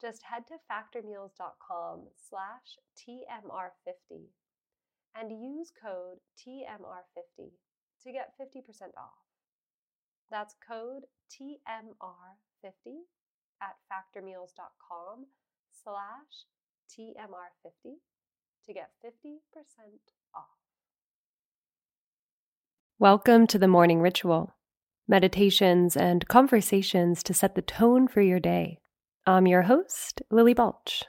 Just head to factormeals.com slash TMR50 and use code TMR50 to get 50% off. That's code TMR50 at factormeals.com slash TMR50 to get 50% off. Welcome to the morning ritual meditations and conversations to set the tone for your day. I'm your host, Lilly Balch.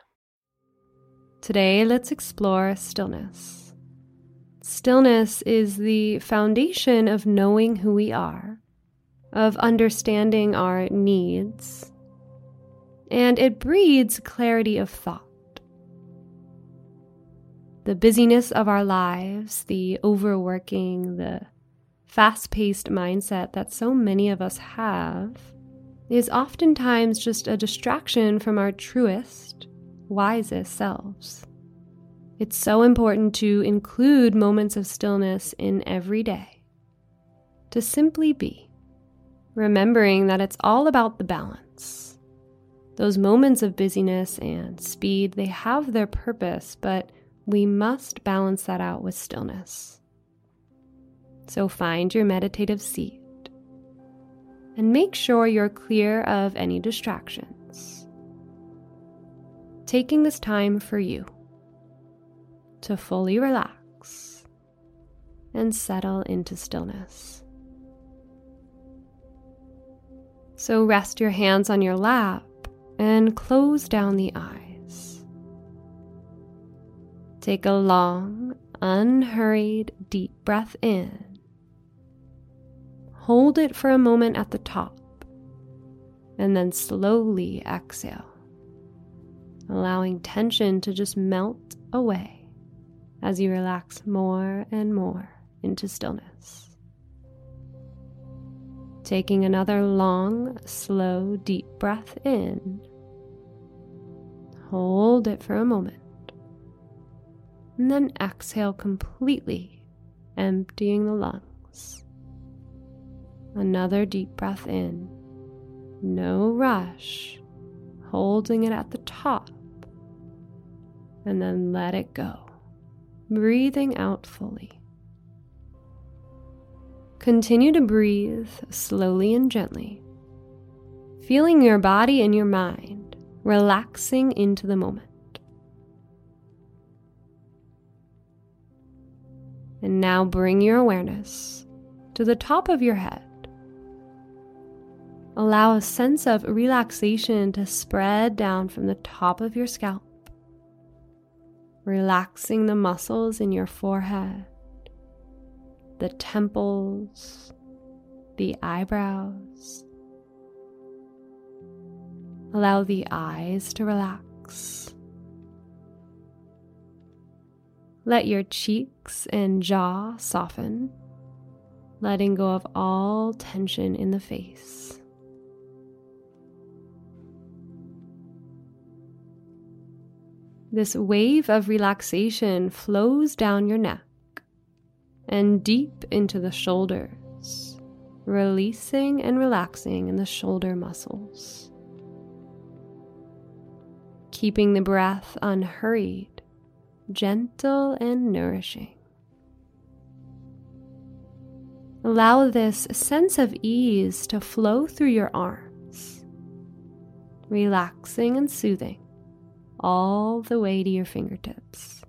Today, let's explore stillness. Stillness is the foundation of knowing who we are, of understanding our needs, and it breeds clarity of thought. The busyness of our lives, the overworking, the fast paced mindset that so many of us have is oftentimes just a distraction from our truest, wisest selves. It's so important to include moments of stillness in every day, to simply be, remembering that it's all about the balance. Those moments of busyness and speed, they have their purpose, but we must balance that out with stillness. So find your meditative seat and make sure you're clear of any distractions. Taking this time for you to fully relax and settle into stillness. So rest your hands on your lap and close down the eyes. Take a long, unhurried, deep breath in Hold it for a moment at the top and then slowly exhale, allowing tension to just melt away as you relax more and more into stillness. Taking another long, slow, deep breath in. Hold it for a moment. And then exhale completely, emptying the lungs. Another deep breath in. No rush, holding it at the top. And then let it go, breathing out fully. Continue to breathe slowly and gently, feeling your body and your mind relaxing into the moment. And now bring your awareness to the top of your head Allow a sense of relaxation to spread down from the top of your scalp, relaxing the muscles in your forehead, the temples, the eyebrows. Allow the eyes to relax. Let your cheeks and jaw soften, letting go of all tension in the face. This wave of relaxation flows down your neck and deep into the shoulders, releasing and relaxing in the shoulder muscles. Keeping the breath unhurried, gentle, and nourishing. Allow this sense of ease to flow through your arms, relaxing and soothing all the way to your fingertips.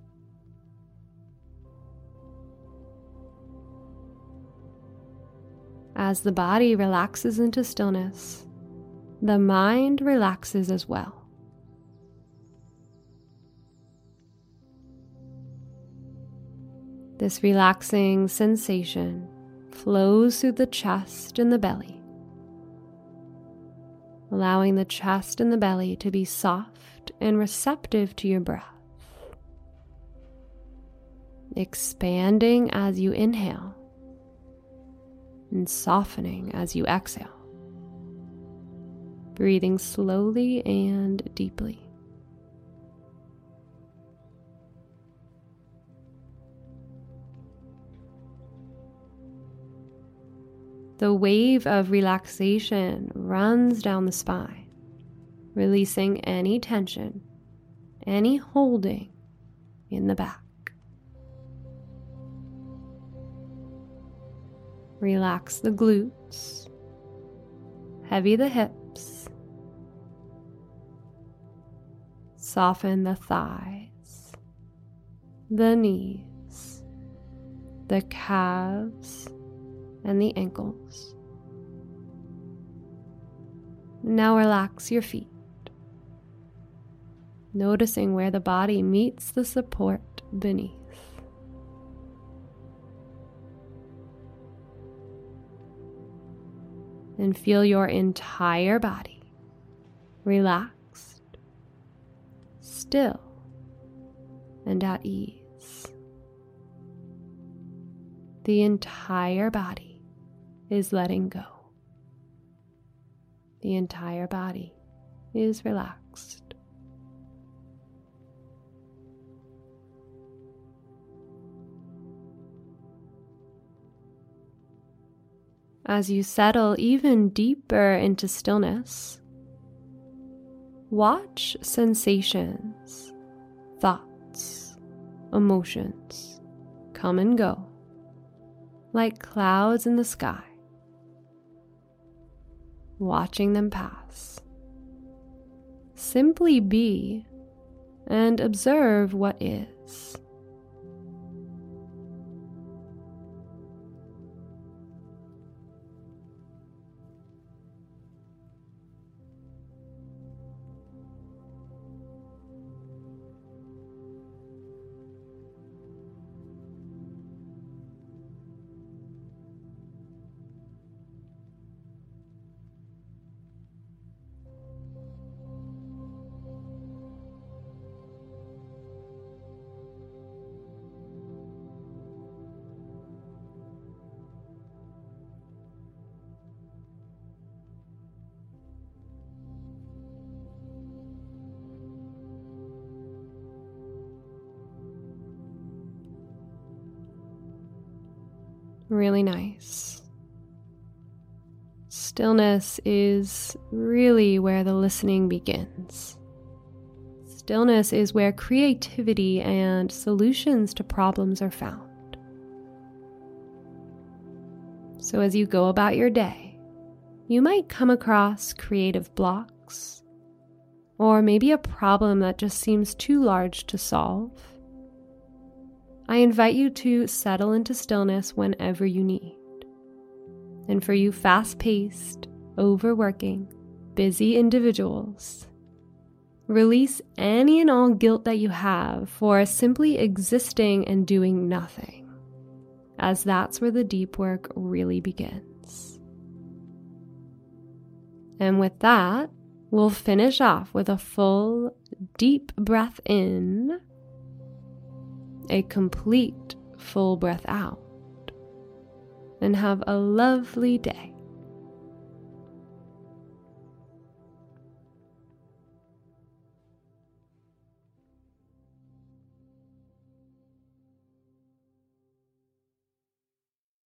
As the body relaxes into stillness, the mind relaxes as well. This relaxing sensation flows through the chest and the belly, allowing the chest and the belly to be soft and receptive to your breath. Expanding as you inhale and softening as you exhale. Breathing slowly and deeply. The wave of relaxation runs down the spine, releasing any tension, any holding in the back. Relax the glutes, heavy the hips, soften the thighs, the knees, the calves and the ankles. Now relax your feet, noticing where the body meets the support beneath. And feel your entire body relaxed, still, and at ease. The entire body is letting go. The entire body is relaxed. As you settle even deeper into stillness, watch sensations, thoughts, emotions come and go like clouds in the sky watching them pass. Simply be and observe what is. Really nice. Stillness is really where the listening begins. Stillness is where creativity and solutions to problems are found. So, as you go about your day, you might come across creative blocks, or maybe a problem that just seems too large to solve. I invite you to settle into stillness whenever you need. And for you fast paced, overworking, busy individuals, release any and all guilt that you have for simply existing and doing nothing, as that's where the deep work really begins. And with that, we'll finish off with a full, deep breath in a complete full breath out, and have a lovely day.